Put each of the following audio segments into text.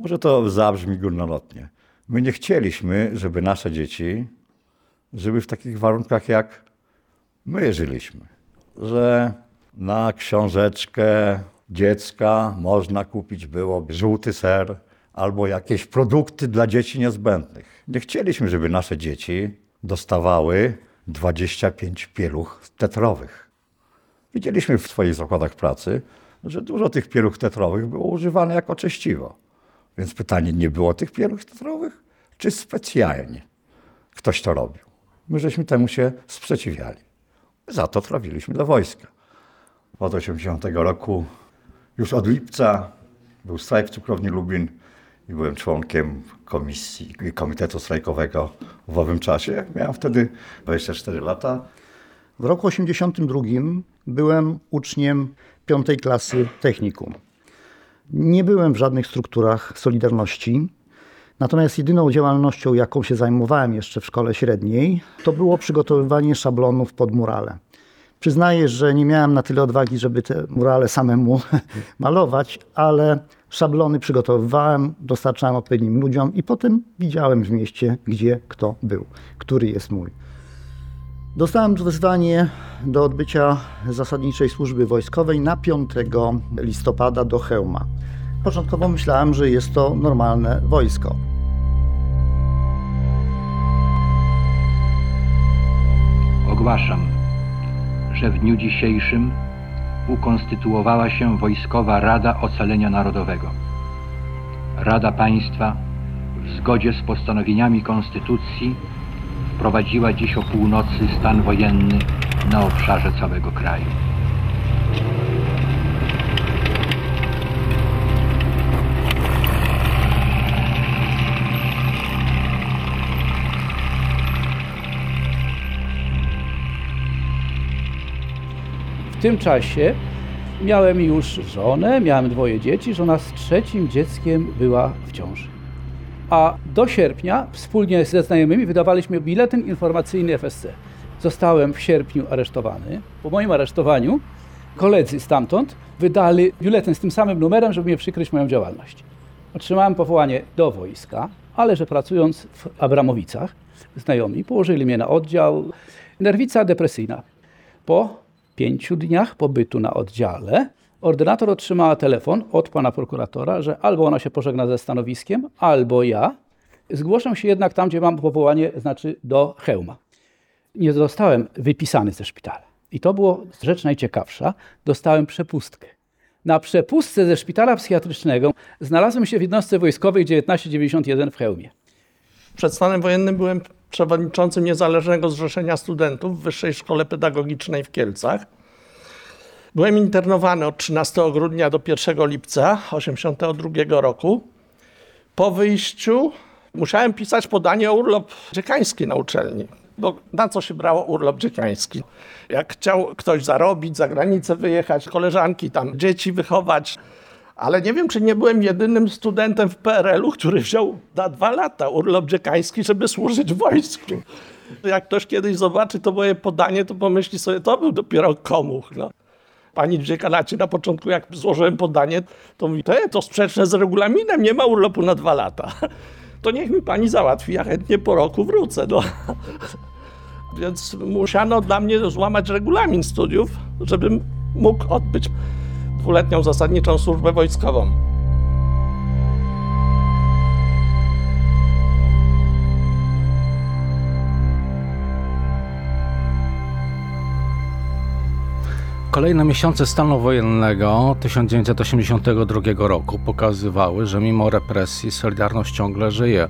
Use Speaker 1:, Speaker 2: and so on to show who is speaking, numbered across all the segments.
Speaker 1: Może to zabrzmi górnolotnie. My nie chcieliśmy, żeby nasze dzieci żyły w takich warunkach, jak my żyliśmy. Że na książeczkę dziecka można kupić było żółty ser albo jakieś produkty dla dzieci niezbędnych. Nie chcieliśmy, żeby nasze dzieci dostawały 25 pieluch tetrowych. Widzieliśmy w swoich zakładach pracy, że dużo tych pieluch tetrowych było używane jako czyściwo. Więc pytanie, nie było tych pieluch tetrowych? Czy specjalnie ktoś to robił? My żeśmy temu się sprzeciwiali. Za to trafiliśmy do wojska. Od 80 roku, już od lipca, był strajk w Cukrowni Lubin i byłem członkiem komisji komitetu strajkowego w owym czasie. Miałem wtedy 24 lata.
Speaker 2: W roku 82 byłem uczniem piątej klasy technikum. Nie byłem w żadnych strukturach Solidarności. Natomiast jedyną działalnością, jaką się zajmowałem jeszcze w szkole średniej, to było przygotowywanie szablonów pod murale. Przyznaję, że nie miałem na tyle odwagi, żeby te murale samemu malować, ale szablony przygotowywałem, dostarczałem odpowiednim ludziom i potem widziałem w mieście, gdzie kto był, który jest mój. Dostałem wezwanie do odbycia zasadniczej służby wojskowej na 5 listopada do Chełma. Początkowo myślałem, że jest to normalne wojsko.
Speaker 3: Ogłaszam, że w dniu dzisiejszym ukonstytuowała się Wojskowa Rada Ocalenia Narodowego. Rada Państwa w zgodzie z postanowieniami Konstytucji wprowadziła dziś o północy stan wojenny na obszarze całego kraju.
Speaker 4: W tym czasie miałem już żonę, miałem dwoje dzieci, żona z trzecim dzieckiem była w ciąży. A do sierpnia wspólnie ze znajomymi wydawaliśmy biletyn informacyjny FSC. Zostałem w sierpniu aresztowany. Po moim aresztowaniu koledzy stamtąd wydali biuletyn z tym samym numerem, żeby mnie przykryć moją działalność. Otrzymałem powołanie do wojska, ale że pracując w Abramowicach, znajomi położyli mnie na oddział nerwica depresyjna. Po pięciu dniach pobytu na oddziale ordynator otrzymała telefon od pana prokuratora, że albo ona się pożegna ze stanowiskiem, albo ja. Zgłoszę się jednak tam, gdzie mam powołanie, znaczy do Chełma. Nie zostałem wypisany ze szpitala. I to było rzecz najciekawsza. Dostałem przepustkę. Na przepustce ze szpitala psychiatrycznego znalazłem się w jednostce wojskowej 1991 w Chełmie.
Speaker 5: Przed stanem wojennym byłem przewodniczącym Niezależnego Zrzeszenia Studentów w Wyższej Szkole Pedagogicznej w Kielcach. Byłem internowany od 13 grudnia do 1 lipca 1982 roku. Po wyjściu musiałem pisać podanie o urlop dziekański na uczelni. Bo na co się brało urlop dziekański? Jak chciał ktoś zarobić, za granicę wyjechać, koleżanki tam, dzieci wychować. Ale nie wiem, czy nie byłem jedynym studentem w PRL-u, który wziął na dwa lata urlop dziekański, żeby służyć wojsku. Jak ktoś kiedyś zobaczy to moje podanie, to pomyśli sobie, to był dopiero komuch. No. Pani dziekanacie na początku, jak złożyłem podanie, to mówi, to, to sprzeczne z regulaminem, nie ma urlopu na dwa lata. To niech mi pani załatwi, ja chętnie po roku wrócę. No. Więc musiano dla mnie złamać regulamin studiów, żebym mógł odbyć dwuletnią zasadniczą służbę wojskową.
Speaker 6: Kolejne miesiące stanu wojennego 1982 roku pokazywały, że mimo represji Solidarność ciągle żyje.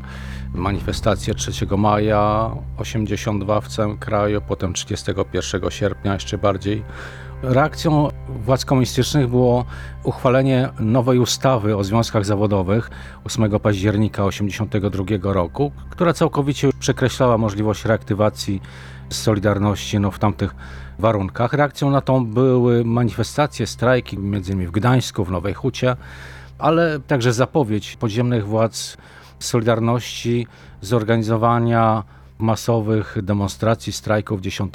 Speaker 6: Manifestacje 3 maja 82 w całym kraju, potem 31 sierpnia jeszcze bardziej. Reakcją władz komunistycznych było uchwalenie nowej ustawy o związkach zawodowych 8 października 1982 roku, która całkowicie przekreślała możliwość reaktywacji Solidarności no, w tamtych warunkach. Reakcją na to były manifestacje, strajki, m.in. w Gdańsku, w Nowej Hucie, ale także zapowiedź podziemnych władz Solidarności zorganizowania masowych demonstracji, strajków 10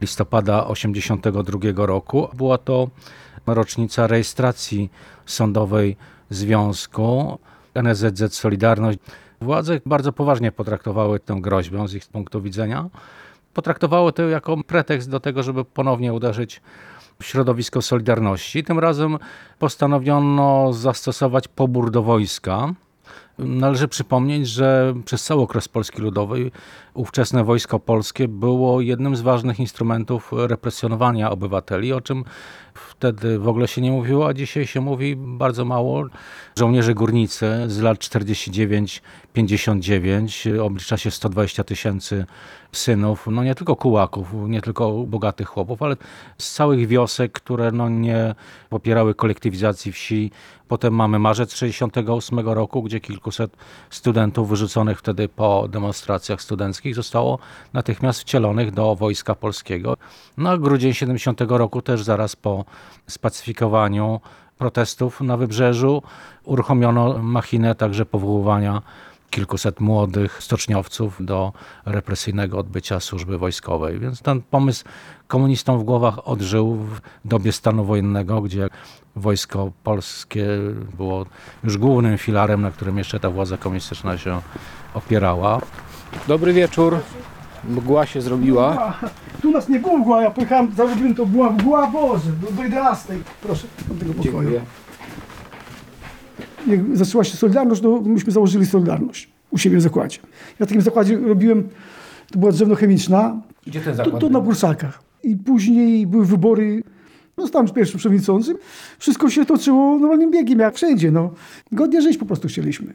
Speaker 6: listopada 1982 roku. Była to rocznica rejestracji sądowej związku. NSZZ Solidarność. Władze bardzo poważnie potraktowały tę groźbę z ich punktu widzenia. Potraktowały to jako pretekst do tego, żeby ponownie uderzyć w środowisko Solidarności. Tym razem postanowiono zastosować pobór do wojska. Należy przypomnieć, że przez cały okres Polski Ludowej ówczesne wojsko polskie było jednym z ważnych instrumentów represjonowania obywateli, o czym wtedy w ogóle się nie mówiło, a dzisiaj się mówi bardzo mało. Żołnierze górnicy z lat 49-59 oblicza się 120 tysięcy synów, no nie tylko kułaków, nie tylko bogatych chłopów, ale z całych wiosek, które no nie popierały kolektywizacji wsi. Potem mamy marzec 68 roku, gdzie kilkuset studentów wyrzuconych wtedy po demonstracjach studenckich zostało natychmiast wcielonych do Wojska Polskiego. No a grudzień 70 roku też zaraz po spacyfikowaniu protestów na wybrzeżu uruchomiono machinę także powoływania kilkuset młodych stoczniowców do represyjnego odbycia służby wojskowej. Więc ten pomysł komunistom w głowach odżył w dobie stanu wojennego, gdzie wojsko polskie było już głównym filarem, na którym jeszcze ta władza komunistyczna się opierała.
Speaker 4: Dobry wieczór. Mgła się zrobiła.
Speaker 7: Tu nas nie było mgła, ja pojechałem, zarobiłem to była mgła Boże, do, do 11. Proszę, do tego pokoju.
Speaker 4: Dziękuję.
Speaker 7: Jak zaczęła się Solidarność, to myśmy założyli Solidarność u siebie w zakładzie. Ja w takim zakładzie robiłem, to była drzewno chemiczna,
Speaker 4: Gdzie ten
Speaker 7: to,
Speaker 4: zakład?
Speaker 7: to na
Speaker 4: był?
Speaker 7: Bursakach. I później były wybory, zostałem pierwszym przewodniczącym. Wszystko się toczyło normalnym biegiem, jak wszędzie. No. Godnie żyć po prostu chcieliśmy.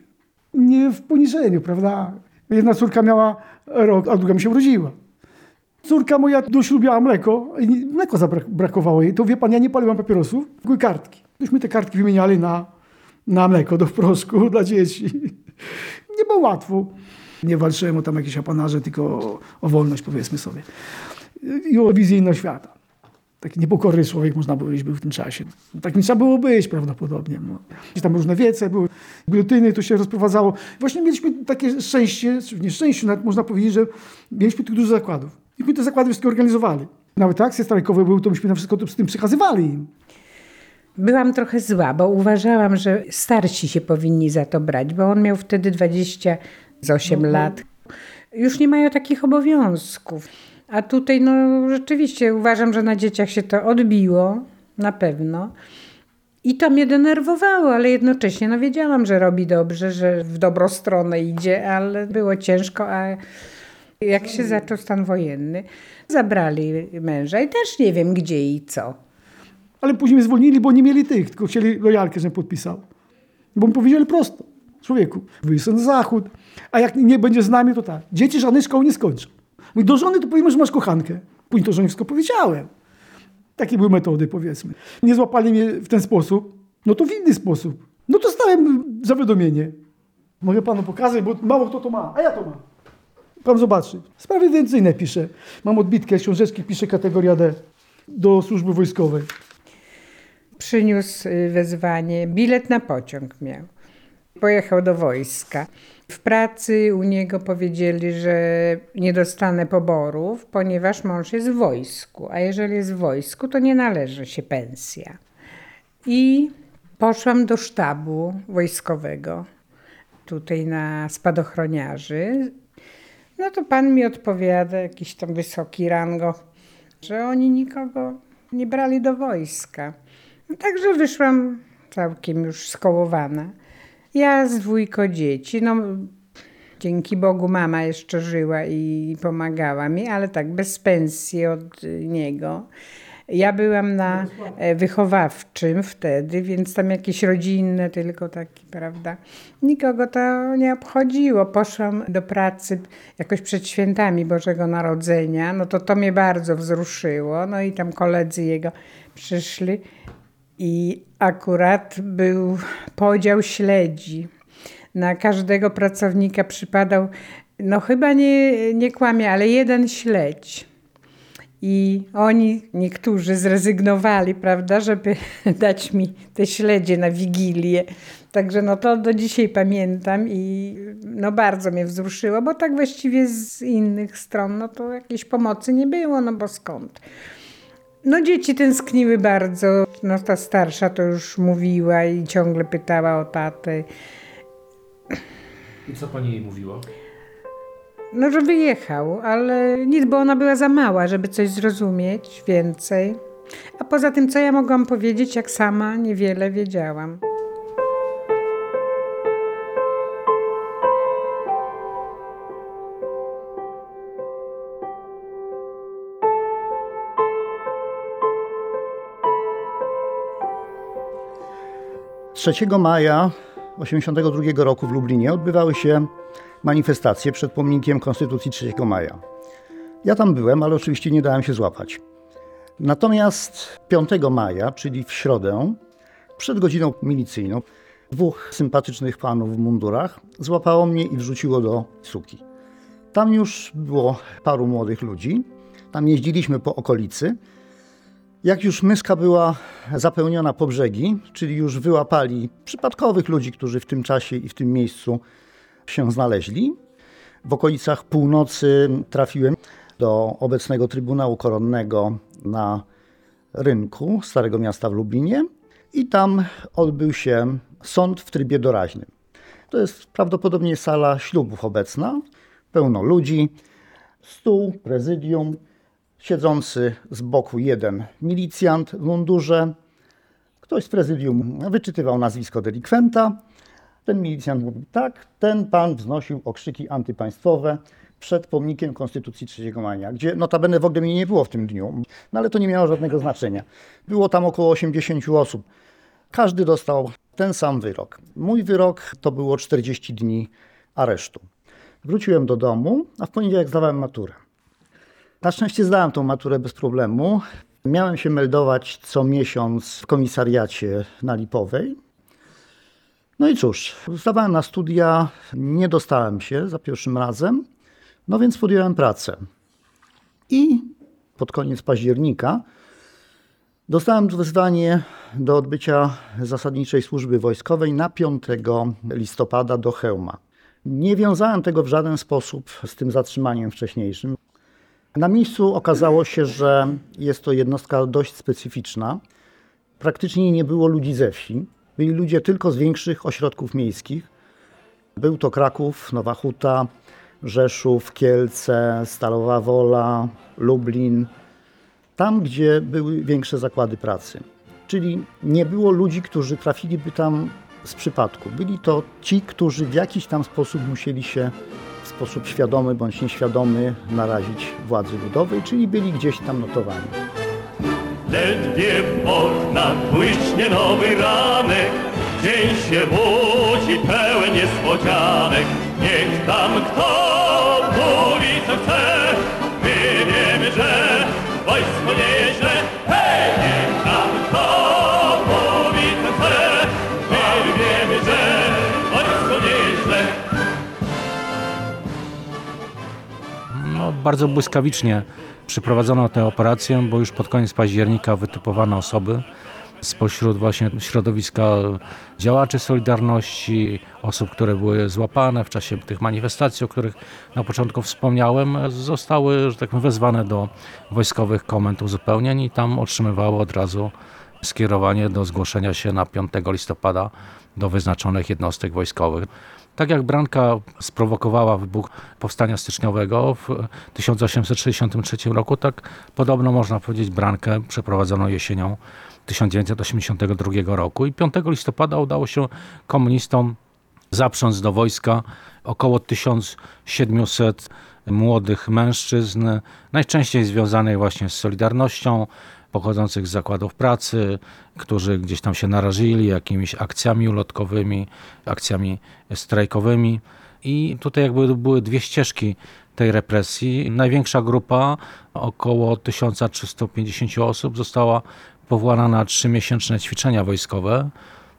Speaker 7: Nie w poniżeniu, prawda? Jedna córka miała rok, a druga mi się urodziła. Córka moja doślubiała mleko, mleko zabrak- brakowało jej. To wie pan, ja nie paliłam papierosów, były kartki. Myśmy te kartki wymieniali na, na mleko do wproszku dla dzieci. Nie było łatwo. Nie walczyłem o tam jakieś apanarze, tylko o, wolność, powiedzmy sobie. I o innego świata. Taki niepokorny człowiek, można powiedzieć, był w tym czasie. Tak nie trzeba było być prawdopodobnie. No. Gdzieś Tam różne wiece były, biuletyny, to się rozprowadzało. Właśnie mieliśmy takie szczęście, czy nieszczęście, nawet można powiedzieć, że mieliśmy tych dużo zakładów. I my te zakłady wszystkie organizowali. Nawet akcje strajkowe były, to myśmy na wszystko z tym przekazywali im.
Speaker 8: Byłam trochę zła, bo uważałam, że starsi się powinni za to brać, bo on miał wtedy 28 lat. Już nie mają takich obowiązków. A tutaj, no rzeczywiście, uważam, że na dzieciach się to odbiło, na pewno. I to mnie denerwowało, ale jednocześnie no, wiedziałam, że robi dobrze, że w dobrą stronę idzie, ale było ciężko, a jak się zaczął stan wojenny, zabrali męża i też nie wiem gdzie i co.
Speaker 7: Ale później mnie zwolnili, bo nie mieli tych, tylko chcieli lojalkę, żebym podpisał. Bo mi powiedzieli prosto, człowieku, wyjdź na zachód, a jak nie będzie z nami, to tak. Dzieci żadnej szkoły nie skończą. Mój do żony to powiemy, że masz kochankę. Później to żonie wszystko powiedziałem. Takie były metody, powiedzmy. Nie złapali mnie w ten sposób, no to w inny sposób. No to stałem zawiadomienie. Mogę panu pokazać, bo mało kto to ma, a ja to mam. Pan zobaczy. Sprawy ewidencyjne piszę. Mam odbitkę, książeczki piszę kategoria D do służby wojskowej.
Speaker 8: Przyniósł y, wezwanie, bilet na pociąg miał. Pojechał do wojska. W pracy u niego powiedzieli, że nie dostanę poborów, ponieważ mąż jest w wojsku, a jeżeli jest w wojsku, to nie należy się pensja. I poszłam do sztabu wojskowego, tutaj na spadochroniarzy. No to pan mi odpowiada, jakiś tam wysoki rango, że oni nikogo nie brali do wojska. Także wyszłam całkiem już skołowana. Ja z dwójko dzieci, no dzięki Bogu mama jeszcze żyła i pomagała mi, ale tak bez pensji od niego. Ja byłam na e, wychowawczym wtedy, więc tam jakieś rodzinne tylko takie, prawda. Nikogo to nie obchodziło. Poszłam do pracy jakoś przed świętami Bożego Narodzenia, no to to mnie bardzo wzruszyło. No i tam koledzy jego przyszli i akurat był podział śledzi. Na każdego pracownika przypadał, no chyba nie, nie kłamie, ale jeden śledź. I oni, niektórzy zrezygnowali, prawda, żeby dać mi te śledzie na Wigilię. Także no to do dzisiaj pamiętam i no bardzo mnie wzruszyło, bo tak właściwie z innych stron no to jakiejś pomocy nie było, no bo skąd. No dzieci tęskniły bardzo. No ta starsza to już mówiła i ciągle pytała o tatę.
Speaker 6: I co pani jej mówiła?
Speaker 8: No, że wyjechał, ale nic, bo ona była za mała, żeby coś zrozumieć więcej. A poza tym, co ja mogłam powiedzieć, jak sama niewiele wiedziałam.
Speaker 2: Trzeciego maja 1982 roku w Lublinie odbywały się manifestacje przed pomnikiem Konstytucji 3 maja. Ja tam byłem, ale oczywiście nie dałem się złapać. Natomiast 5 maja, czyli w środę, przed godziną milicyjną, dwóch sympatycznych panów w mundurach złapało mnie i wrzuciło do suki. Tam już było paru młodych ludzi. Tam jeździliśmy po okolicy. Jak już myska była zapełniona po brzegi, czyli już wyłapali przypadkowych ludzi, którzy w tym czasie i w tym miejscu się znaleźli, w okolicach północy trafiłem do obecnego Trybunału Koronnego na rynku Starego Miasta w Lublinie i tam odbył się sąd w trybie doraźnym. To jest prawdopodobnie sala ślubów obecna, pełno ludzi, stół, prezydium, siedzący z boku jeden milicjant w mundurze. Ktoś z prezydium wyczytywał nazwisko delikwenta. Ten milicjant mówił tak, ten pan wznosił okrzyki antypaństwowe przed pomnikiem Konstytucji 3 maja, gdzie notabene w ogóle mnie nie było w tym dniu, no ale to nie miało żadnego znaczenia. Było tam około 80 osób. Każdy dostał ten sam wyrok. Mój wyrok to było 40 dni aresztu. Wróciłem do domu, a w poniedziałek zdawałem maturę. Na szczęście zdałem tą maturę bez problemu. Miałem się meldować co miesiąc w komisariacie na Lipowej. No i cóż, zdawałem na studia, nie dostałem się za pierwszym razem, no więc podjąłem pracę. I pod koniec października dostałem wezwanie do odbycia zasadniczej służby wojskowej na 5 listopada do Chełma. Nie wiązałem tego w żaden sposób z tym zatrzymaniem wcześniejszym. Na miejscu okazało się, że jest to jednostka dość specyficzna. Praktycznie nie było ludzi ze wsi. Byli ludzie tylko z większych ośrodków miejskich. Był to Kraków, Nowa Huta, Rzeszów, Kielce, Stalowa Wola, Lublin. Tam, gdzie były większe zakłady pracy. Czyli nie było ludzi, którzy trafiliby tam z przypadku. Byli to ci, którzy w jakiś tam sposób musieli się sposób świadomy bądź nieświadomy narazić władzy ludowej, czyli byli gdzieś tam notowani.
Speaker 9: Ledwie oknach błyśnie nowy ranek, dzień się budzi pełen niespodzianek. Niech tam kto mówi co chce, my wiemy, że wojsko nie
Speaker 6: bardzo błyskawicznie przeprowadzono tę operację, bo już pod koniec października wytypowano osoby spośród właśnie środowiska działaczy Solidarności, osób, które były złapane w czasie tych manifestacji, o których na początku wspomniałem, zostały, że tak powiem, wezwane do wojskowych komend uzupełnień i tam otrzymywały od razu skierowanie do zgłoszenia się na 5 listopada do wyznaczonych jednostek wojskowych. Tak jak Branka sprowokowała wybuch powstania styczniowego w 1863 roku, tak podobno można powiedzieć Brankę przeprowadzono jesienią 1982 roku. I 5 listopada udało się komunistom zaprząc do wojska około 1700 młodych mężczyzn, najczęściej związanych właśnie z Solidarnością, pochodzących z zakładów pracy, którzy gdzieś tam się narażyli jakimiś akcjami ulotkowymi, akcjami strajkowymi. I tutaj jakby były dwie ścieżki tej represji. Największa grupa, około 1350 osób, została powołana na trzymiesięczne ćwiczenia wojskowe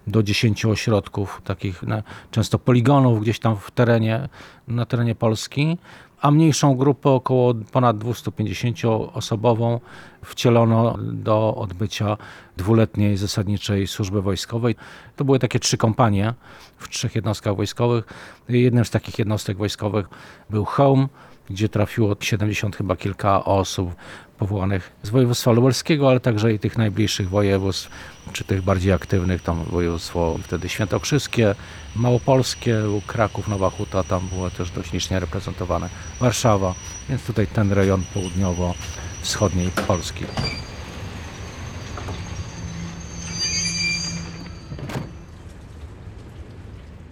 Speaker 6: do 10 ośrodków, takich często poligonów gdzieś tam w terenie, na terenie Polski, a mniejszą grupę, około ponad 250-osobową, wcielono do odbycia dwuletniej zasadniczej służby wojskowej. To były takie trzy kompanie w trzech jednostkach wojskowych. Jednym z takich jednostek wojskowych był Chełm, gdzie trafiło 70 chyba kilka osób powołanych z województwa lubelskiego, ale także i tych najbliższych województw, czy tych bardziej aktywnych, tam województwo wtedy świętokrzyskie, małopolskie, Kraków, Nowa Huta, tam było też dość licznie reprezentowane, Warszawa, więc tutaj ten rejon południowo-wschodniej Polski.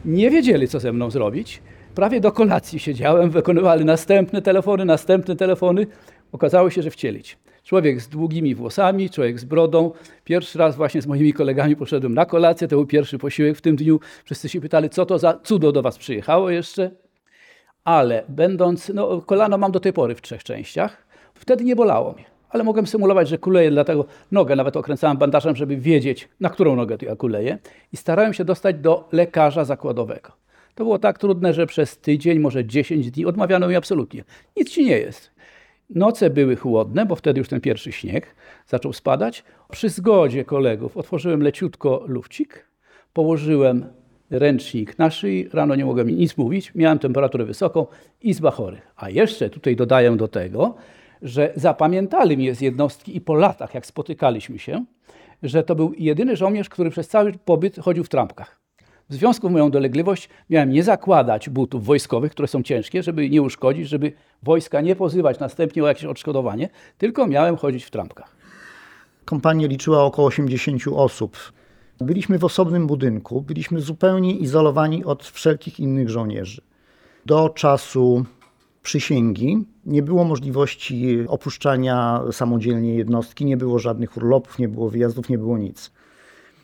Speaker 4: Nie wiedzieli, co ze mną zrobić. Prawie do kolacji siedziałem, wykonywali następne telefony, następne telefony. Okazało się, że wcielić. Człowiek z długimi włosami, człowiek z brodą. Pierwszy raz właśnie z moimi kolegami poszedłem na kolację, to był pierwszy posiłek w tym dniu. Wszyscy się pytali, co to za cudo do was przyjechało jeszcze. Ale będąc, no kolano mam do tej pory w trzech częściach, wtedy nie bolało mnie. Ale mogłem symulować, że kuleję, dlatego nogę nawet okręcałem bandażem, żeby wiedzieć, na którą nogę ja kuleję. I starałem się dostać do lekarza zakładowego. To było tak trudne, że przez tydzień, może 10 dni odmawiano mi absolutnie. Nic ci nie jest. Noce były chłodne, bo wtedy już ten pierwszy śnieg zaczął spadać. Przy zgodzie kolegów otworzyłem leciutko lufcik, położyłem ręcznik na szyi, rano nie mogłem nic mówić, miałem temperaturę wysoką, izba chorych. A jeszcze tutaj dodaję do tego, że zapamiętali mnie z jednostki i po latach, jak spotykaliśmy się, że to był jedyny żołnierz, który przez cały pobyt chodził w trampkach. W związku z moją dolegliwość miałem nie zakładać butów wojskowych, które są ciężkie, żeby nie uszkodzić, żeby wojska nie pozywać następnie o jakieś odszkodowanie, tylko miałem chodzić w trampkach.
Speaker 2: Kompania liczyła około 80 osób. Byliśmy w osobnym budynku, byliśmy zupełnie izolowani od wszelkich innych żołnierzy. Do czasu przysięgi nie było możliwości opuszczania samodzielnie jednostki, nie było żadnych urlopów, nie było wyjazdów, nie było nic.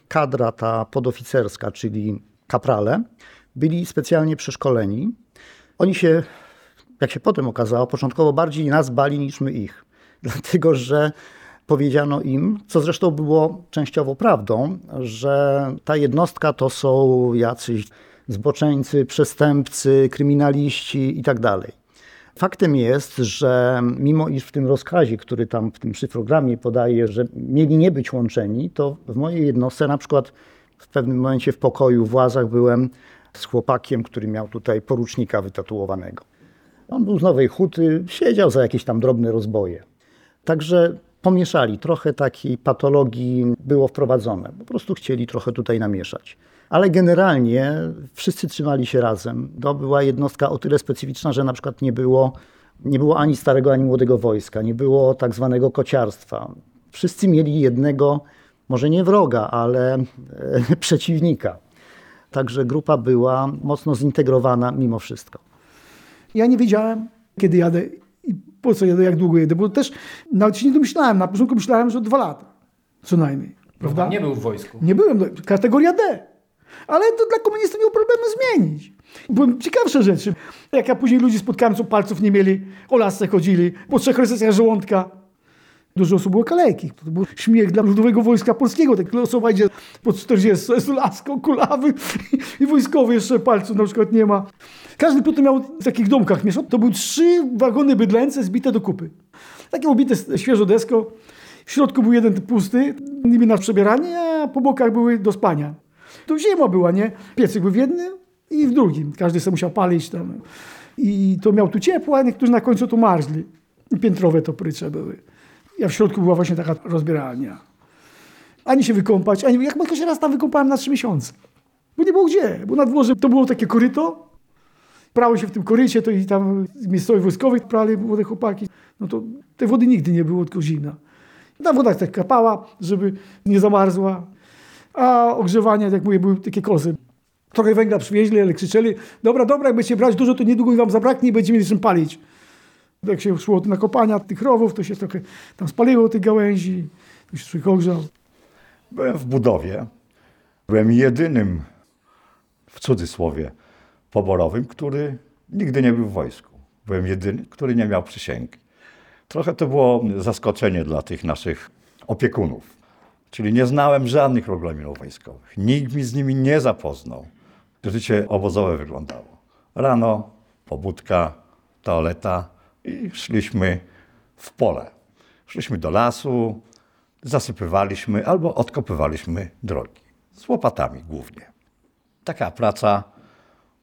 Speaker 2: Kadra ta podoficerska, czyli kaprale, byli specjalnie przeszkoleni. Oni się, jak się potem okazało, początkowo bardziej nas bali niż my ich, dlatego że powiedziano im, co zresztą było częściowo prawdą, że ta jednostka to są jacyś zboczeńcy, przestępcy, kryminaliści itd. Faktem jest, że mimo iż w tym rozkazie, który tam w tym szyfrogramie podaje, że mieli nie być łączeni, to w mojej jednostce na przykład w pewnym momencie w pokoju w Łazach byłem z chłopakiem, który miał tutaj porucznika wytatuowanego. On był z Nowej Huty, siedział za jakieś tam drobne rozboje. Także pomieszali, trochę takiej patologii było wprowadzone. Po prostu chcieli trochę tutaj namieszać. Ale generalnie wszyscy trzymali się razem. To była jednostka o tyle specyficzna, że na przykład nie było, nie było ani starego, ani młodego wojska, nie było tak zwanego kociarstwa. Wszyscy mieli jednego, może nie wroga, ale e, przeciwnika. Także grupa była mocno zintegrowana mimo wszystko.
Speaker 7: Ja nie wiedziałem, kiedy jadę i po co jadę, jak długo jedę, bo też nawet się nie domyślałem. Na początku myślałem, że dwa lata, co najmniej. Prawda?
Speaker 4: Nie był w wojsku.
Speaker 7: Nie byłem, no, kategoria D. Ale to dla komunistów nie było problemu zmienić. Byłem ciekawsze rzeczy. Jak ja później ludzi spotkałem, co palców nie mieli, o lasce chodzili, po trzech recesjach żołądka. Dużo osób było kaleki. To był śmiech dla Ludowego Wojska Polskiego. Tak osoba idzie po 40 z laską, kulawy i wojskowy jeszcze palców na przykład nie ma. Każdy potem miał w takich domkach mieszał. To były trzy wagony bydlęce zbite do kupy. Takie obite świeżo desko. W środku był jeden pusty, niby na przebieranie, a po bokach były do spania. To zima była, nie? Piecyk był w jednym i w drugim. Każdy sobie musiał palić tam. I to miał tu ciepło, a niektórzy na końcu tu marzli. I piętrowe to prycze były. Ja w środku była właśnie taka rozbieralnia. Ani się wykąpać, ani... Jak tylko się raz tam wykąpałem na trzy miesiące. Bo nie było gdzie, bo na dworze to było takie koryto. Prało się w tym korycie, to i tam miejscowi wojskowi prali młode chłopaki. No to tej wody nigdy nie było, tylko zimna. Ta woda tak kapała, żeby nie zamarzła. A ogrzewanie, jak mówię, były takie kozy. Trochę węgla przywieźli, ale krzyczeli, dobra, dobra, jak będziecie brać dużo, to niedługo wam zabraknie i będziemy mieli czym palić. Jak się szło na kopania tych rowów, to się trochę tam spaliło tych gałęzi, to się człowiek ogrzał.
Speaker 1: Byłem w budowie. Byłem jedynym, w cudzysłowie, poborowym, który nigdy nie był w wojsku. Byłem jedyny, który nie miał przysięgi. Trochę to było zaskoczenie dla tych naszych opiekunów. Czyli nie znałem żadnych regulaminów wojskowych. Nikt mi z nimi nie zapoznał. Życie obozowe wyglądało. Rano, pobudka, toaleta i szliśmy w pole. Szliśmy do lasu, zasypywaliśmy albo odkopywaliśmy drogi. Z łopatami głównie. Taka praca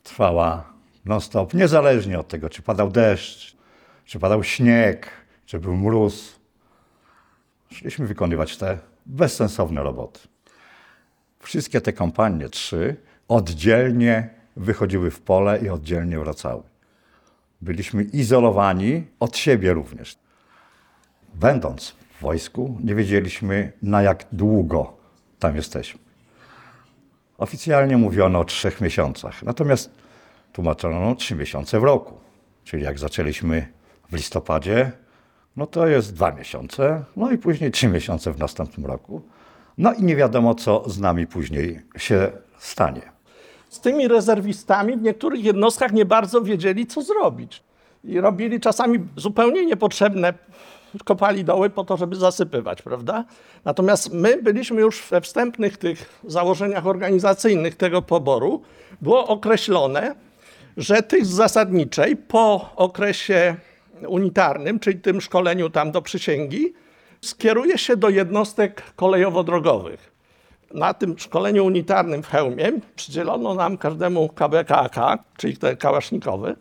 Speaker 1: trwała non-stop, niezależnie od tego, czy padał deszcz, czy padał śnieg, czy był mróz. Szliśmy wykonywać te bezsensowne roboty. Wszystkie te kompanie, trzy, oddzielnie wychodziły w pole i oddzielnie wracały. Byliśmy izolowani od siebie również. Będąc w wojsku, nie wiedzieliśmy na jak długo tam jesteśmy. Oficjalnie mówiono o trzech miesiącach, natomiast tłumaczono trzy miesiące w roku. Czyli jak zaczęliśmy w listopadzie, no to jest dwa miesiące, no i później trzy miesiące w następnym roku. No i nie wiadomo, co z nami później się stanie.
Speaker 5: Z tymi rezerwistami w niektórych jednostkach nie bardzo wiedzieli, co zrobić. I robili czasami zupełnie niepotrzebne, kopali doły po to, żeby zasypywać, prawda? Natomiast my byliśmy już we wstępnych tych założeniach organizacyjnych tego poboru, było określone, że tych z zasadniczej po okresie unitarnym, czyli tym szkoleniu tam do przysięgi, skieruje się do jednostek kolejowo-drogowych. Na tym szkoleniu unitarnym w Chełmie przydzielono nam każdemu KBKK, czyli te kałasznikowy.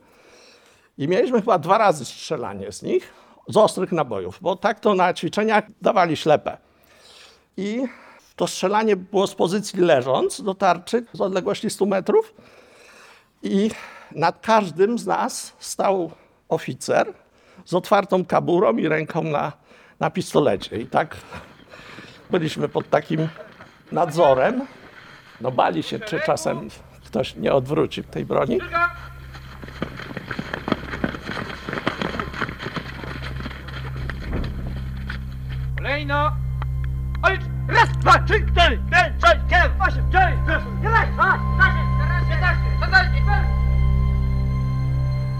Speaker 5: I mieliśmy chyba dwa razy strzelanie z nich, z ostrych nabojów, bo tak to na ćwiczeniach dawali ślepe. I to strzelanie było z pozycji leżąc do tarczy z odległości 100 metrów. I nad każdym z nas stał oficer z otwartą kaburą i ręką na, na pistolecie. I tak byliśmy pod takim nadzorem. No bali się, czy czasem ktoś nie odwróci tej broni.
Speaker 10: Kolejno! Oj, raz, dwa, trzy, cztery, pięć, sześć, siedem, osiem, dziewięć, dziesięć, jedenaście, dwanaście, trzynaście, piętnaście, szesnaście, siedemnaście.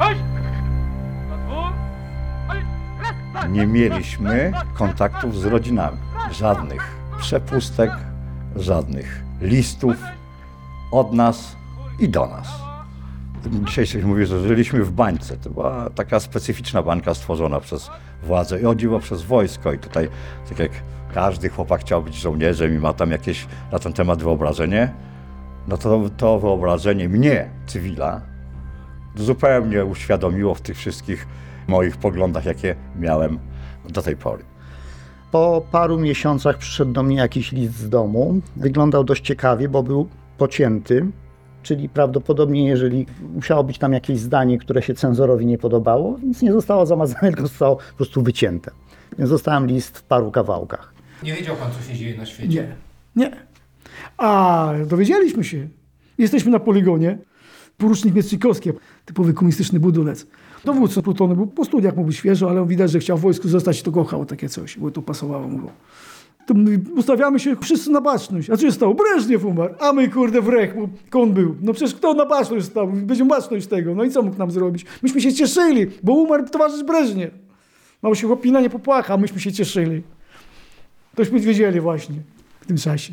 Speaker 10: Oj! Do dwóch. Oj, raz,
Speaker 1: Nie mieliśmy kontaktów z rodzinami. Żadnych przepustek, żadnych listów od nas i do nas. Dzisiaj się mówi, że żyliśmy w bańce. To była taka specyficzna bańka stworzona przez władzę i o dziwo przez wojsko. I tutaj, tak jak każdy chłopak chciał być żołnierzem i ma tam jakieś na ten temat wyobrażenie, no to to wyobrażenie mnie, cywila, zupełnie uświadomiło w tych wszystkich moich poglądach, jakie miałem do tej pory.
Speaker 2: Po paru miesiącach przyszedł do mnie jakiś list z domu. Wyglądał dość ciekawie, bo był pocięty, czyli prawdopodobnie, jeżeli musiało być tam jakieś zdanie, które się cenzorowi nie podobało, nic nie zostało zamazane, tylko zostało po prostu wycięte. Więc dostałem list w paru kawałkach.
Speaker 11: Nie wiedział pan, co się dzieje na świecie?
Speaker 7: Nie, nie. A dowiedzieliśmy się. Jesteśmy na poligonie. Porucznik Miecznikowski, typowy komunistyczny budulec. Dowódcą plutonu był po studiach, mógł świeżo, ale widać, że chciał w wojsku zostać to kochał takie coś, bo to pasowało mu. To ustawiamy się wszyscy na baczność. A co się stało? Breżniew umarł. A my kurde w rech, bo on był. No przecież kto na baczność stał? Będzie baczność tego. No i co mógł nam zrobić? Myśmy się cieszyli, bo umarł towarzysz Breżniew. Mało się chłopina nie popłaka, a myśmy się cieszyli. Tośmy wiedzieli właśnie w tym czasie.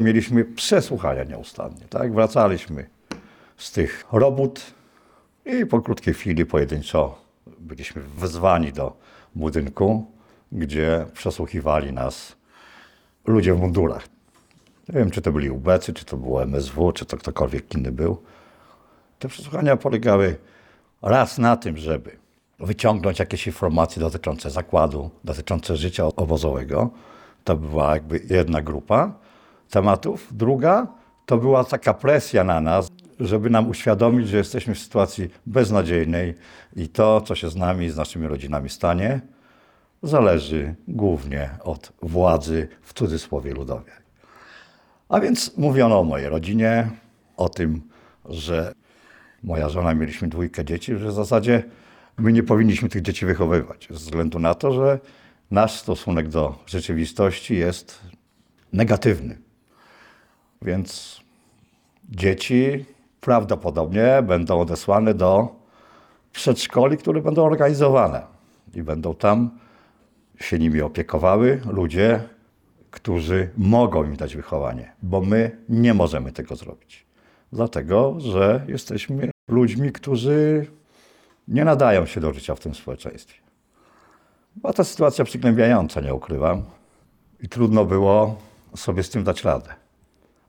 Speaker 1: Mieliśmy przesłuchania nieustannie, tak? Wracaliśmy z tych robót i po krótkiej chwili pojedynczo byliśmy wezwani do budynku, gdzie przesłuchiwali nas ludzie w mundurach. Nie wiem, czy to byli ubecy, czy to było MSW, czy to ktokolwiek inny był. Te przesłuchania polegały raz na tym, żeby wyciągnąć jakieś informacje dotyczące zakładu, dotyczące życia obozowego. To była jakby jedna grupa tematów. Druga to była taka presja na nas, żeby nam uświadomić, że jesteśmy w sytuacji beznadziejnej i to, co się z nami z naszymi rodzinami stanie, zależy głównie od władzy, w cudzysłowie ludowej. A więc mówiono o mojej rodzinie, o tym, że moja żona, mieliśmy dwójkę dzieci, że w zasadzie my nie powinniśmy tych dzieci wychowywać, ze względu na to, że nasz stosunek do rzeczywistości jest negatywny. Więc dzieci prawdopodobnie będą odesłane do przedszkoli, które będą organizowane i będą tam się nimi opiekowały ludzie, którzy mogą im dać wychowanie, bo my nie możemy tego zrobić. Dlatego, że jesteśmy ludźmi, którzy nie nadają się do życia w tym społeczeństwie. Była to sytuacja przygnębiająca, nie ukrywam. I trudno było sobie z tym dać radę.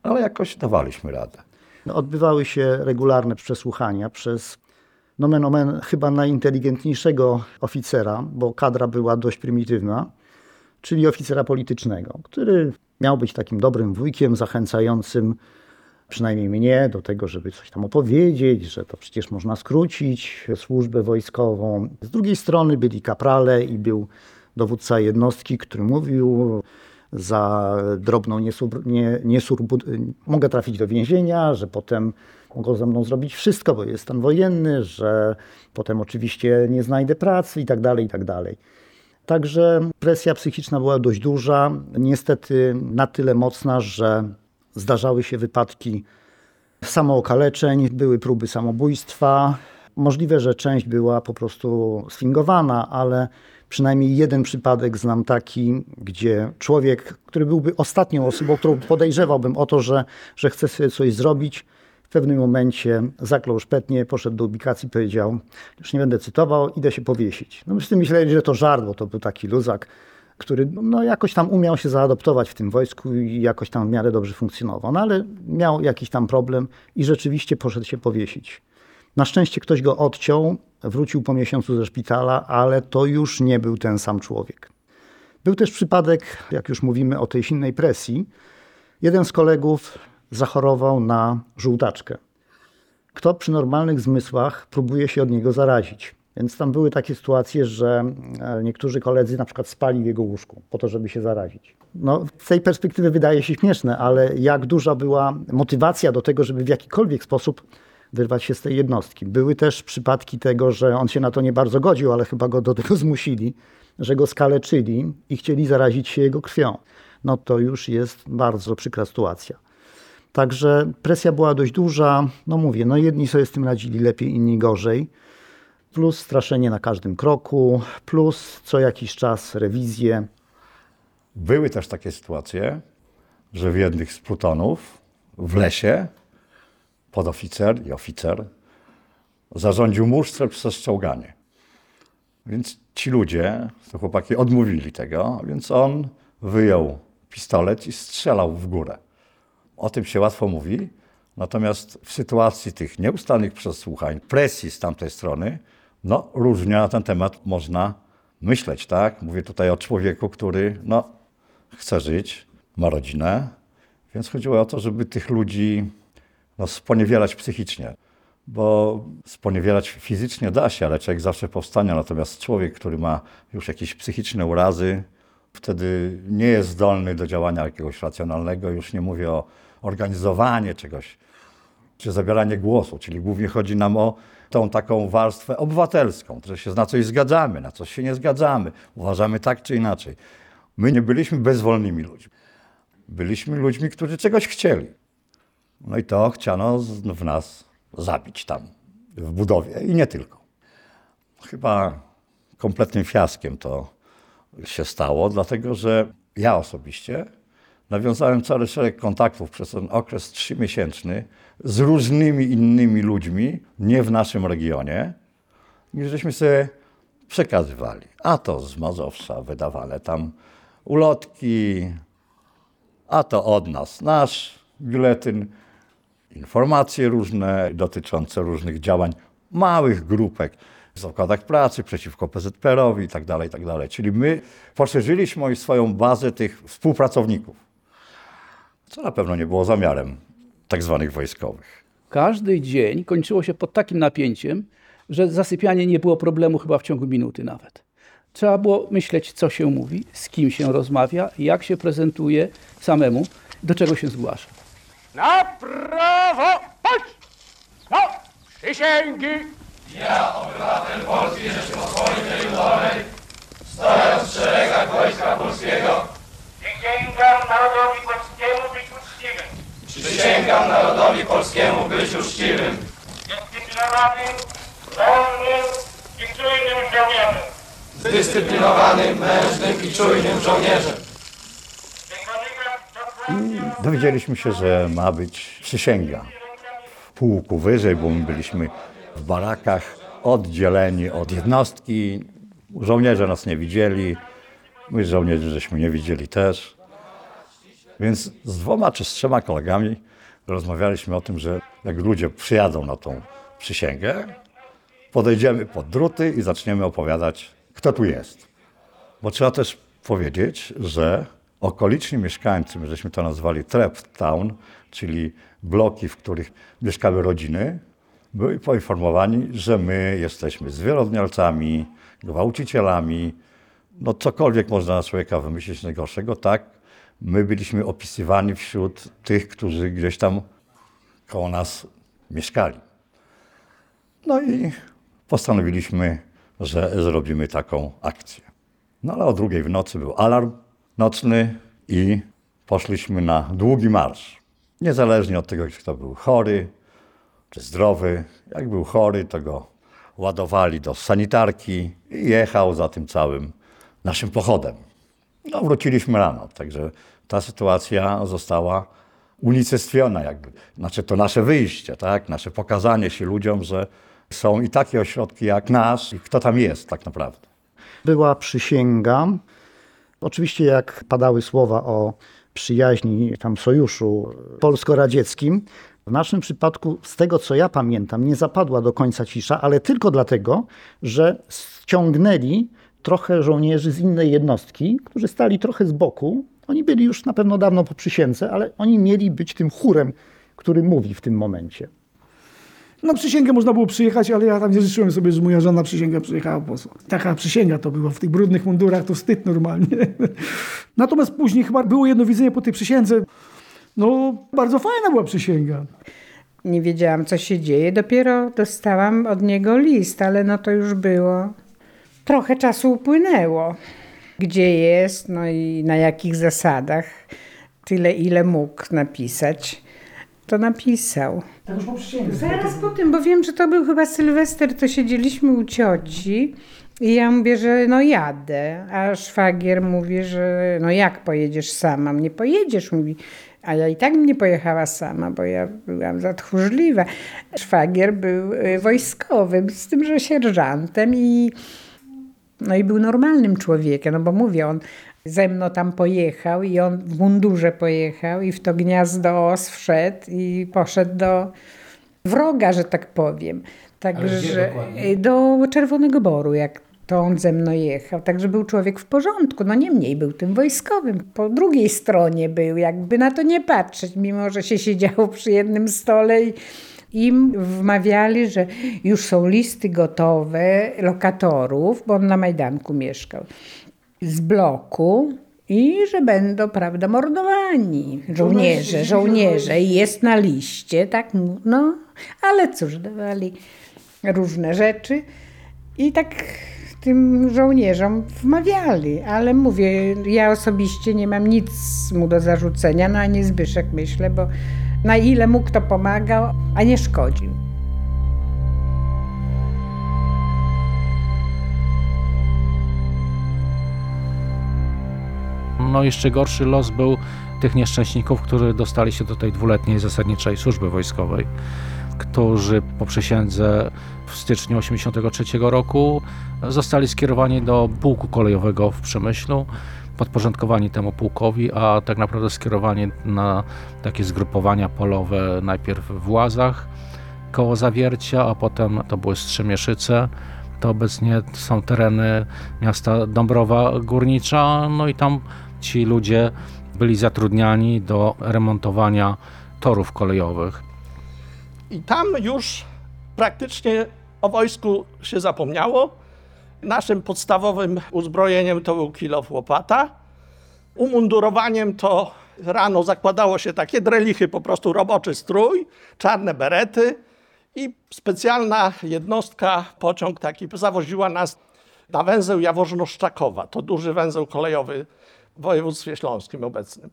Speaker 1: Ale jakoś dawaliśmy radę.
Speaker 2: No, Odbywały się regularne przesłuchania przez nomen omen chyba najinteligentniejszego oficera, bo kadra była dość prymitywna, czyli oficera politycznego, który miał być takim dobrym wujkiem, zachęcającym przynajmniej mnie do tego, żeby coś tam opowiedzieć, że to przecież można skrócić służbę wojskową. Z drugiej strony byli kaprale i był dowódca jednostki, który mówił za drobną niesur, nie, niesur- mogę trafić do więzienia, że potem mogą ze mną zrobić wszystko, bo jest stan wojenny, że potem oczywiście nie znajdę pracy i tak dalej, i tak dalej. Także presja psychiczna była dość duża, niestety na tyle mocna, że zdarzały się wypadki samookaleczeń, były próby samobójstwa. Możliwe, że część była po prostu sfingowana, ale przynajmniej jeden przypadek znam taki, gdzie człowiek, który byłby ostatnią osobą, którą podejrzewałbym o to, że, że chce sobie coś zrobić, w pewnym momencie zaklął szpetnie, poszedł do ubikacji, powiedział, już nie będę cytował, idę się powiesić. No wszyscy myśleli, że to żart, bo to był taki luzak, który no, jakoś tam umiał się zaadoptować w tym wojsku i jakoś tam w miarę dobrze funkcjonował. No ale miał jakiś tam problem i rzeczywiście poszedł się powiesić. Na szczęście ktoś go odciął, wrócił po miesiącu ze szpitala, ale to już nie był ten sam człowiek. Był też przypadek, jak już mówimy o tej silnej presji, jeden z kolegów zachorował na żółtaczkę. Kto przy normalnych zmysłach próbuje się od niego zarazić? Więc tam były takie sytuacje, że e, niektórzy koledzy na przykład spali w jego łóżku po to, żeby się zarazić. No, z tej perspektywy wydaje się śmieszne, ale jak duża była motywacja do tego, żeby w jakikolwiek sposób wyrwać się z tej jednostki. Były też przypadki tego, że on się na to nie bardzo godził, ale chyba go do tego zmusili, że go skaleczyli i chcieli zarazić się jego krwią. No to już jest bardzo przykra sytuacja. Także presja była dość duża. No mówię, no jedni sobie z tym radzili lepiej, inni gorzej. Plus straszenie na każdym kroku, plus co jakiś czas rewizje.
Speaker 1: Były też takie sytuacje, że w jednych z plutonów w lesie podoficer i oficer zarządził musztrę przez czołganie. Więc ci ludzie, to chłopaki, odmówili tego, więc on wyjął pistolet i strzelał w górę. O tym się łatwo mówi, natomiast w sytuacji tych nieustannych przesłuchań, presji z tamtej strony, no różnie na ten temat można myśleć, tak? Mówię tutaj o człowieku, który no, chce żyć, ma rodzinę, więc chodziło o to, żeby tych ludzi no, sponiewierać psychicznie. Bo sponiewierać fizycznie da się, ale człowiek zawsze powstanie. Natomiast człowiek, który ma już jakieś psychiczne urazy, wtedy nie jest zdolny do działania jakiegoś racjonalnego. Już nie mówię o organizowanie czegoś, czy zabieranie głosu, czyli głównie chodzi nam o tą taką warstwę obywatelską, że się na coś zgadzamy, na coś się nie zgadzamy, uważamy tak czy inaczej. My nie byliśmy bezwolnymi ludźmi. Byliśmy ludźmi, którzy czegoś chcieli. No i to chciano w nas zabić tam, w budowie i nie tylko. Chyba kompletnym fiaskiem to się stało, dlatego że ja osobiście nawiązałem cały szereg kontaktów przez ten okres trzymiesięczny z różnymi innymi ludźmi, nie w naszym regionie, i żeśmy sobie przekazywali. A to z Mazowsza wydawane tam ulotki, a to od nas nasz biuletyn, informacje różne dotyczące różnych działań małych grupek w zakładach pracy przeciwko PZPR-owi i tak dalej, i tak. Czyli my poszerzyliśmy swoją bazę tych współpracowników, co na pewno nie było zamiarem tak zwanych wojskowych.
Speaker 4: Każdy dzień kończyło się pod takim napięciem, że zasypianie nie było problemu chyba w ciągu minuty nawet. Trzeba było myśleć, co się mówi, z kim się rozmawia, jak się prezentuje samemu, do czego się zgłasza.
Speaker 10: Na prawo! Chodź! No! Przysięgi! Przysięgam narodowi polskiemu być uczciwym. Przysięgam narodowi polskiemu być uczciwym. Dyscyplinowanym, wolnym i czujnym żołnierzem.
Speaker 12: Zdyscyplinowanym, mężnym i czujnym żołnierzem.
Speaker 10: Dokładnie
Speaker 1: Dowiedzieliśmy się, że ma być przysięga. W pułku wyżej, bo my byliśmy w barakach oddzieleni od jednostki. Żołnierze nas nie widzieli, my żołnierzy żeśmy nie widzieli też. Więc z dwoma czy z trzema kolegami rozmawialiśmy o tym, że jak ludzie przyjadą na tą przysięgę, podejdziemy pod druty i zaczniemy opowiadać, kto tu jest. Bo trzeba też powiedzieć, że okoliczni mieszkańcy, my żeśmy to nazwali trap town, czyli bloki, w których mieszkały rodziny, byli poinformowani, że my jesteśmy zwyrodnialcami, gwałcicielami, no cokolwiek można na człowieka wymyślić najgorszego, tak? My byliśmy opisywani wśród tych, którzy gdzieś tam koło nas mieszkali. No i postanowiliśmy, że zrobimy taką akcję. No ale o drugiej w nocy był alarm nocny i poszliśmy na długi marsz. Niezależnie od tego, czy kto był chory, czy zdrowy. Jak był chory, to go ładowali do sanitarki i jechał za tym całym naszym pochodem. No, wróciliśmy rano, także ta sytuacja została unicestwiona jakby. Znaczy to nasze wyjście, tak? nasze pokazanie się ludziom, że są i takie ośrodki jak nasz i kto tam jest tak naprawdę.
Speaker 2: Była przysięga. Oczywiście jak padały słowa o przyjaźni, tam sojuszu polsko-radzieckim, w naszym przypadku, z tego co ja pamiętam, nie zapadła do końca cisza, ale tylko dlatego, że ściągnęli trochę żołnierzy z innej jednostki, którzy stali trochę z boku. Oni byli już na pewno dawno po przysięce, ale oni mieli być tym chórem, który mówi w tym momencie.
Speaker 7: Na przysięgę można było przyjechać, ale ja tam nie życzyłem sobie, że moja żona przysięga przyjechała po co. Taka przysięga to była w tych brudnych mundurach, to wstyd normalnie. Natomiast później chyba było jedno widzenie po tej przysiędze. No, bardzo fajna była przysięga.
Speaker 8: Nie wiedziałam, co się dzieje. Dopiero dostałam od niego list, ale no to już było. Trochę czasu upłynęło. Gdzie jest, no i na jakich zasadach. Tyle, ile mógł napisać, to napisał.
Speaker 7: Tak już po.
Speaker 8: Zaraz po tym, bo wiem, że to był chyba Sylwester, to siedzieliśmy u cioci i ja mówię, że no jadę, a szwagier mówi, że no jak pojedziesz sama? Nie pojedziesz, mówi. A ja i tak nie pojechała sama, bo ja byłam za tchórzliwa. Szwagier był y, wojskowym, z tym, że sierżantem i no i był normalnym człowiekiem, no bo mówię, on ze mną tam pojechał i on w mundurze pojechał i w to gniazdo os wszedł i poszedł do wroga, że tak powiem. Także
Speaker 11: dokładnie?
Speaker 8: do Czerwonego Boru, jak to on ze mną jechał. Także był człowiek w porządku. No niemniej był tym wojskowym. Po drugiej stronie był, jakby na to nie patrzeć, mimo że się siedziało przy jednym stole i im wmawiali, że już są listy gotowe lokatorów, bo on na Majdanku mieszkał, z bloku i że będą, prawda, mordowani. Żołnierze, żołnierze. i jest na liście, tak, no, ale cóż, dawali różne rzeczy. I tak tym żołnierzom wmawiali, ale mówię, ja osobiście nie mam nic mu do zarzucenia, no ani Zbyszek myślę, bo na ile mógł to pomagał, a nie szkodził.
Speaker 6: No jeszcze gorszy los był tych nieszczęśników, którzy dostali się do tej dwuletniej zasadniczej służby wojskowej, którzy po przysiędze w styczniu 1983 roku zostali skierowani do pułku kolejowego w Przemyślu, podporządkowani temu pułkowi, a tak naprawdę skierowani na takie zgrupowania polowe najpierw w Łazach koło Zawiercia, a potem to były Strzemieszyce. To obecnie są tereny miasta Dąbrowa Górnicza, no i tam ci ludzie byli zatrudniani do remontowania torów kolejowych.
Speaker 5: I tam już praktycznie o wojsku się zapomniało. Naszym podstawowym uzbrojeniem to był kilof łopata. Umundurowaniem to rano zakładało się takie drelichy, po prostu roboczy strój, czarne berety i specjalna jednostka, pociąg taki zawoziła nas na węzeł Jaworzno-Szczakowa. To duży węzeł kolejowy województwie śląskim obecnym.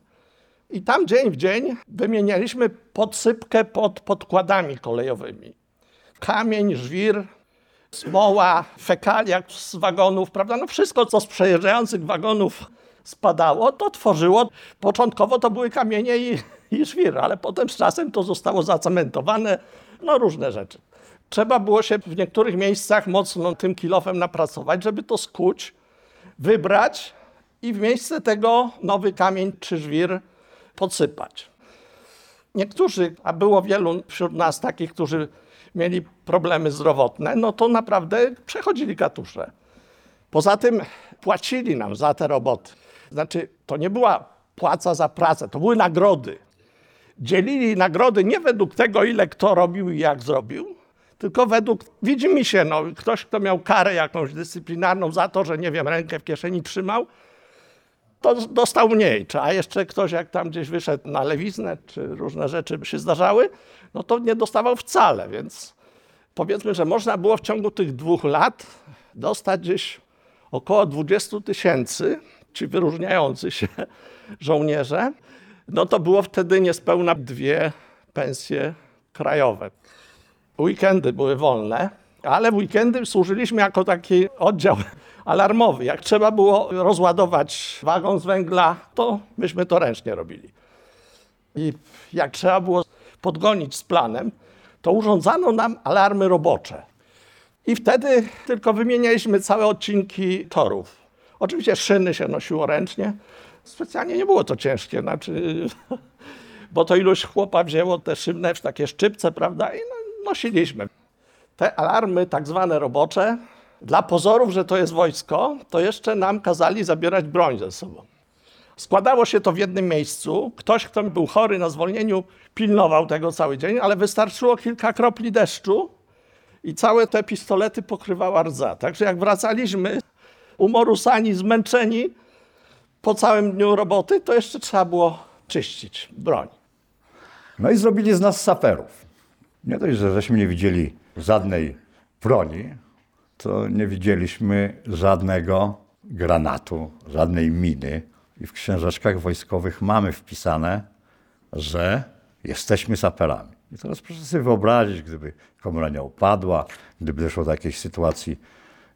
Speaker 5: I tam dzień w dzień wymienialiśmy podsypkę pod podkładami kolejowymi. Kamień, żwir, smoła, fekalia z wagonów, prawda? No wszystko, co z przejeżdżających wagonów spadało, to tworzyło. Początkowo to były kamienie i, i żwir, ale potem z czasem to zostało zacementowane, no różne rzeczy. Trzeba było się w niektórych miejscach mocno tym kilofem napracować, żeby to skuć, wybrać i w miejsce tego nowy kamień czy żwir podsypać. Niektórzy, a było wielu wśród nas takich, którzy mieli problemy zdrowotne, no to naprawdę przechodzili katusze. Poza tym płacili nam za te roboty. Znaczy, to nie była płaca za pracę, to były nagrody. Dzielili nagrody nie według tego, ile kto robił i jak zrobił, tylko według, widzi mi się, no, ktoś, kto miał karę jakąś dyscyplinarną za to, że nie wiem, rękę w kieszeni trzymał, to dostał mniej. A jeszcze ktoś, jak tam gdzieś wyszedł na lewiznę, czy różne rzeczy się zdarzały, no to nie dostawał wcale, więc powiedzmy, że można było w ciągu tych dwóch lat dostać gdzieś około 20 tysięcy, ci wyróżniający się żołnierze, no to było wtedy niespełna dwie pensje krajowe. Weekendy były wolne, ale w weekendy służyliśmy jako taki oddział alarmowy. Jak trzeba było rozładować wagon z węgla, to myśmy to ręcznie robili. I jak trzeba było podgonić z planem, to urządzano nam alarmy robocze. I wtedy tylko wymienialiśmy całe odcinki torów. Oczywiście szyny się nosiło ręcznie. Specjalnie nie było to ciężkie, znaczy, bo to iluś chłopa wzięło te szybne, takie szczypce, prawda, i no, nosiliśmy. Te alarmy tak zwane robocze, dla pozorów, że to jest wojsko, to jeszcze nam kazali zabierać broń ze sobą. Składało się to w jednym miejscu. Ktoś, kto był chory na zwolnieniu, pilnował tego cały dzień, ale wystarczyło kilka kropli deszczu i całe te pistolety pokrywała rdza. Także jak wracaliśmy umorusani, zmęczeni po całym dniu roboty, to jeszcze trzeba było czyścić broń.
Speaker 1: No i zrobili z nas saperów. Nie dość, że żeśmy nie widzieli żadnej broni, to nie widzieliśmy żadnego granatu, żadnej miny. I w książeczkach wojskowych mamy wpisane, że jesteśmy saperami. I teraz proszę sobie wyobrazić, gdyby komora nie upadła, gdyby doszło do jakiejś sytuacji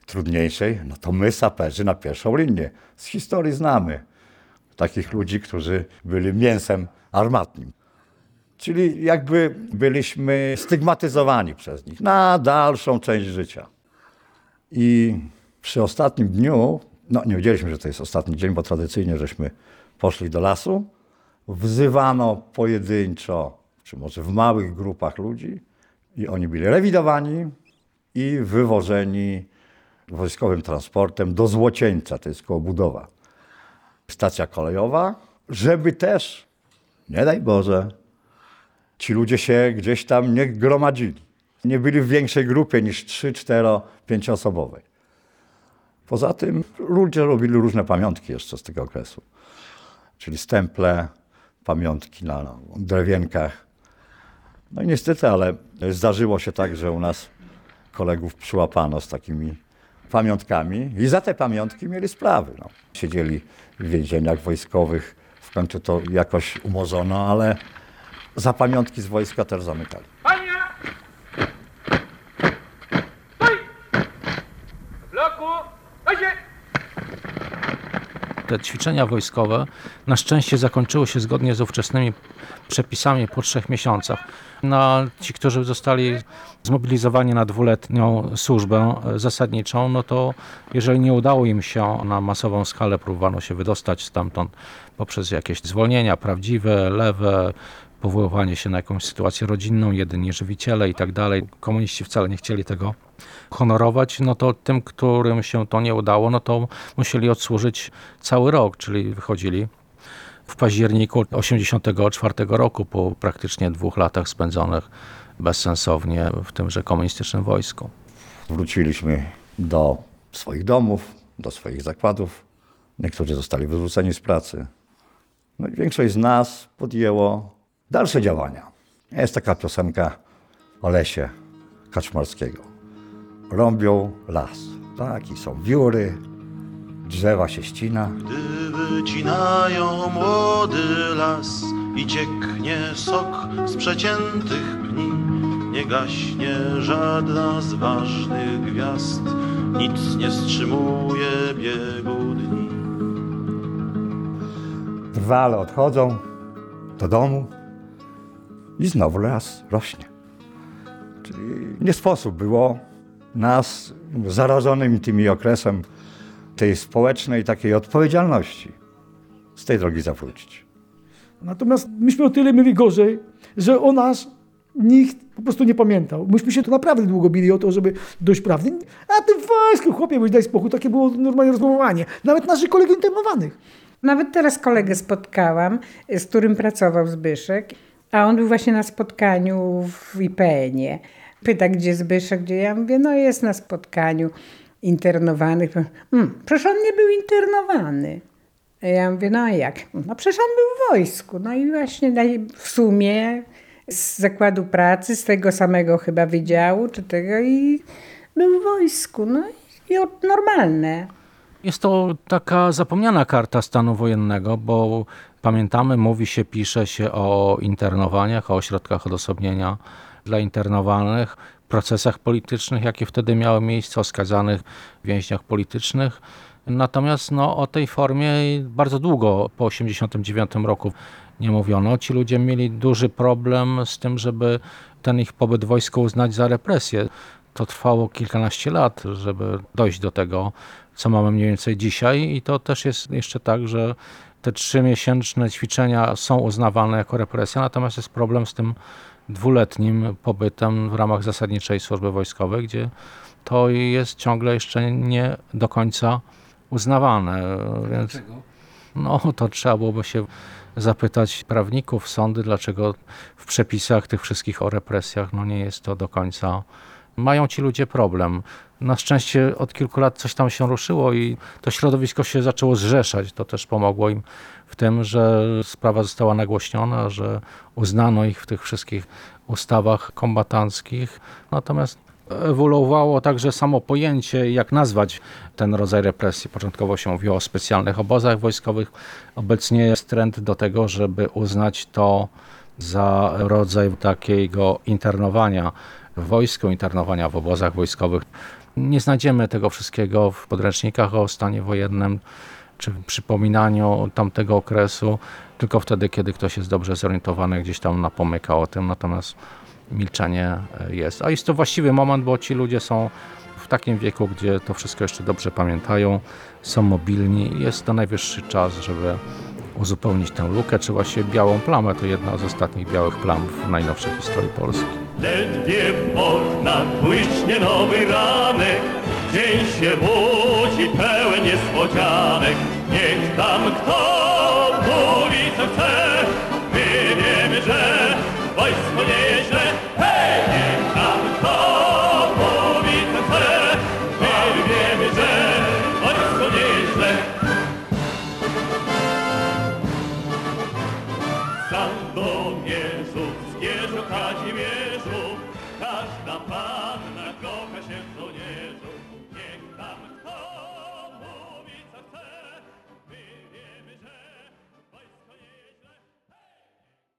Speaker 1: trudniejszej, no to my saperzy na pierwszą linię. Z historii znamy takich ludzi, którzy byli mięsem armatnim. Czyli jakby byliśmy stygmatyzowani przez nich na dalszą część życia. I przy ostatnim dniu, no nie wiedzieliśmy, że to jest ostatni dzień, bo tradycyjnie żeśmy poszli do lasu, wzywano pojedynczo, czy może w małych grupach ludzi i oni byli rewidowani i wywożeni wojskowym transportem do Złocieńca, to jest koło budowa. Stacja kolejowa, żeby też, nie daj Boże, ci ludzie się gdzieś tam nie gromadzili. Nie byli w większej grupie niż 3, 4, 5 osobowej. Poza tym ludzie robili różne pamiątki jeszcze z tego okresu. Czyli stemple, pamiątki na drewienkach. No i niestety, ale zdarzyło się tak, że u nas kolegów przyłapano z takimi pamiątkami i za te pamiątki mieli sprawy. No. Siedzieli w więzieniach wojskowych, w końcu to jakoś umorzono, ale za pamiątki z wojska też zamykali.
Speaker 10: Panie! Stój! W bloku! Chodźcie!
Speaker 6: Te ćwiczenia wojskowe na szczęście zakończyły się zgodnie z ówczesnymi przepisami po trzech miesiącach. No, ci, którzy zostali zmobilizowani na dwuletnią służbę zasadniczą, no to jeżeli nie udało im się na masową skalę, próbowano się wydostać stamtąd poprzez jakieś zwolnienia prawdziwe, lewe, powoływanie się na jakąś sytuację rodzinną, jedynie żywiciele i tak dalej. Komuniści wcale nie chcieli tego honorować, no to tym, którym się to nie udało, no to musieli odsłużyć cały rok, czyli wychodzili w październiku 1984 roku, po praktycznie dwóch latach spędzonych bezsensownie w tymże komunistycznym wojsku.
Speaker 1: Wróciliśmy do swoich domów, do swoich zakładów. Niektórzy zostali wyrzuceni z pracy. No i większość z nas podjęło dalsze działania. Jest taka piosenka o lesie Kaczmarskiego. Rąbią las. Tak, i są wióry, drzewa się ścina.
Speaker 13: Gdy wycinają młody las i cieknie sok z przeciętych pni, nie gaśnie żadna z ważnych gwiazd, nic nie wstrzymuje biegu dni.
Speaker 1: Drwale odchodzą do domu i znowu las rośnie. Czyli nie sposób było nas zarażonym tymi okresem tej społecznej takiej odpowiedzialności z tej drogi zawrócić.
Speaker 7: Natomiast myśmy o tyle mieli gorzej, że o nas Nikt po prostu nie pamiętał. Myśmy się tu naprawdę długo bili o to, żeby dojść prawdy. A ty w wojsku, chłopie, byś daj spokój. Takie było normalnie rozmowanie. Nawet naszych kolegów internowanych.
Speaker 8: Nawet teraz kolegę spotkałam, z którym pracował Zbyszek, a on był właśnie na spotkaniu w IPN-ie. Pyta, gdzie Zbyszek, gdzie ja mówię, no jest na spotkaniu internowanych. Hmm, przecież on nie był internowany. Ja mówię, no a jak? No przecież on był w wojsku. No i właśnie w sumie z zakładu pracy, z tego samego chyba wydziału, czy tego i był w wojsku. No i, normalne.
Speaker 6: Jest to taka zapomniana karta stanu wojennego, bo pamiętamy, mówi się, pisze się o internowaniach, o ośrodkach odosobnienia dla internowanych, procesach politycznych, jakie wtedy miały miejsce, o skazanych więźniach politycznych. Natomiast no, o tej formie bardzo długo, po 1989 roku nie mówiono. Ci ludzie mieli duży problem z tym, żeby ten ich pobyt w wojsku uznać za represję. To trwało kilkanaście lat, żeby dojść do tego, co mamy mniej więcej dzisiaj i to też jest jeszcze tak, że te trzymiesięczne ćwiczenia są uznawane jako represja, natomiast jest problem z tym dwuletnim pobytem w ramach zasadniczej służby wojskowej, gdzie to jest ciągle jeszcze nie do końca uznawane. Więc no to trzeba byłoby się zapytać prawników, sądy, dlaczego w przepisach tych wszystkich o represjach no nie jest to do końca. Mają ci ludzie problem. Na szczęście od kilku lat coś tam się ruszyło i to środowisko się zaczęło zrzeszać. To też pomogło im w tym, że sprawa została nagłośniona, że uznano ich w tych wszystkich ustawach kombatanckich. Natomiast ewoluowało także samo pojęcie, jak nazwać ten rodzaj represji. Początkowo się mówiło o specjalnych obozach wojskowych. Obecnie jest trend do tego, żeby uznać to za rodzaj takiego internowania w wojsku, internowania w obozach wojskowych. Nie znajdziemy tego wszystkiego w podręcznikach o stanie wojennym czy przypominaniu tamtego okresu, tylko wtedy, kiedy ktoś jest dobrze zorientowany, gdzieś tam napomyka o tym, natomiast milczenie e, jest. A jest to właściwy moment, bo ci ludzie są w takim wieku, gdzie to wszystko jeszcze dobrze pamiętają, są mobilni. Jest to najwyższy czas, żeby uzupełnić tę lukę, czy właściwie białą plamę. To jedna z ostatnich białych plam w najnowszej historii Polski.
Speaker 9: Ledwie oknach błyśnie nowy ranek, dzień się budzi niespodzianek. Niech tam kto